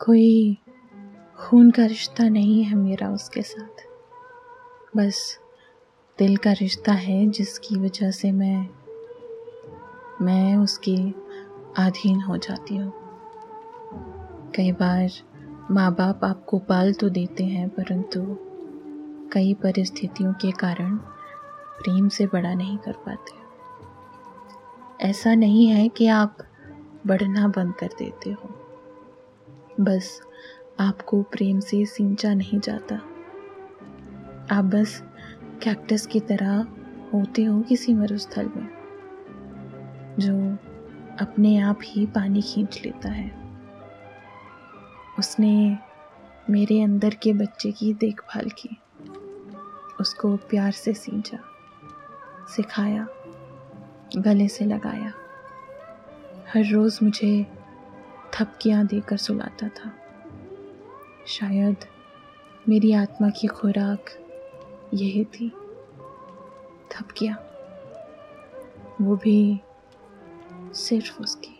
कोई खून का रिश्ता नहीं है मेरा उसके साथ। बस दिल का रिश्ता है जिसकी वजह से मैं मैं उसके अधीन हो जाती हूँ। कई बार माँ बाप आपको पाल तो देते हैं, परंतु कई परिस्थितियों के कारण प्रेम से बड़ा नहीं कर पाते। ऐसा नहीं है कि आप बढ़ना बंद कर देते हो। बस आपको प्रेम से सींचा नहीं जाता। आप बस कैक्टस की तरह होते हो किसी मरुस्थल में, जो अपने आप ही पानी खींच लेता है। उसने मेरे अंदर के बच्चे की देखभाल की, उसको प्यार से सींचा, सिखाया, गले से लगाया। हर रोज़ मुझे थपकियाँ देकर सुलाता था। शायद मेरी आत्मा की खुराक यही थी। थपकियाँ, वो भी सिर्फ़ उसकी।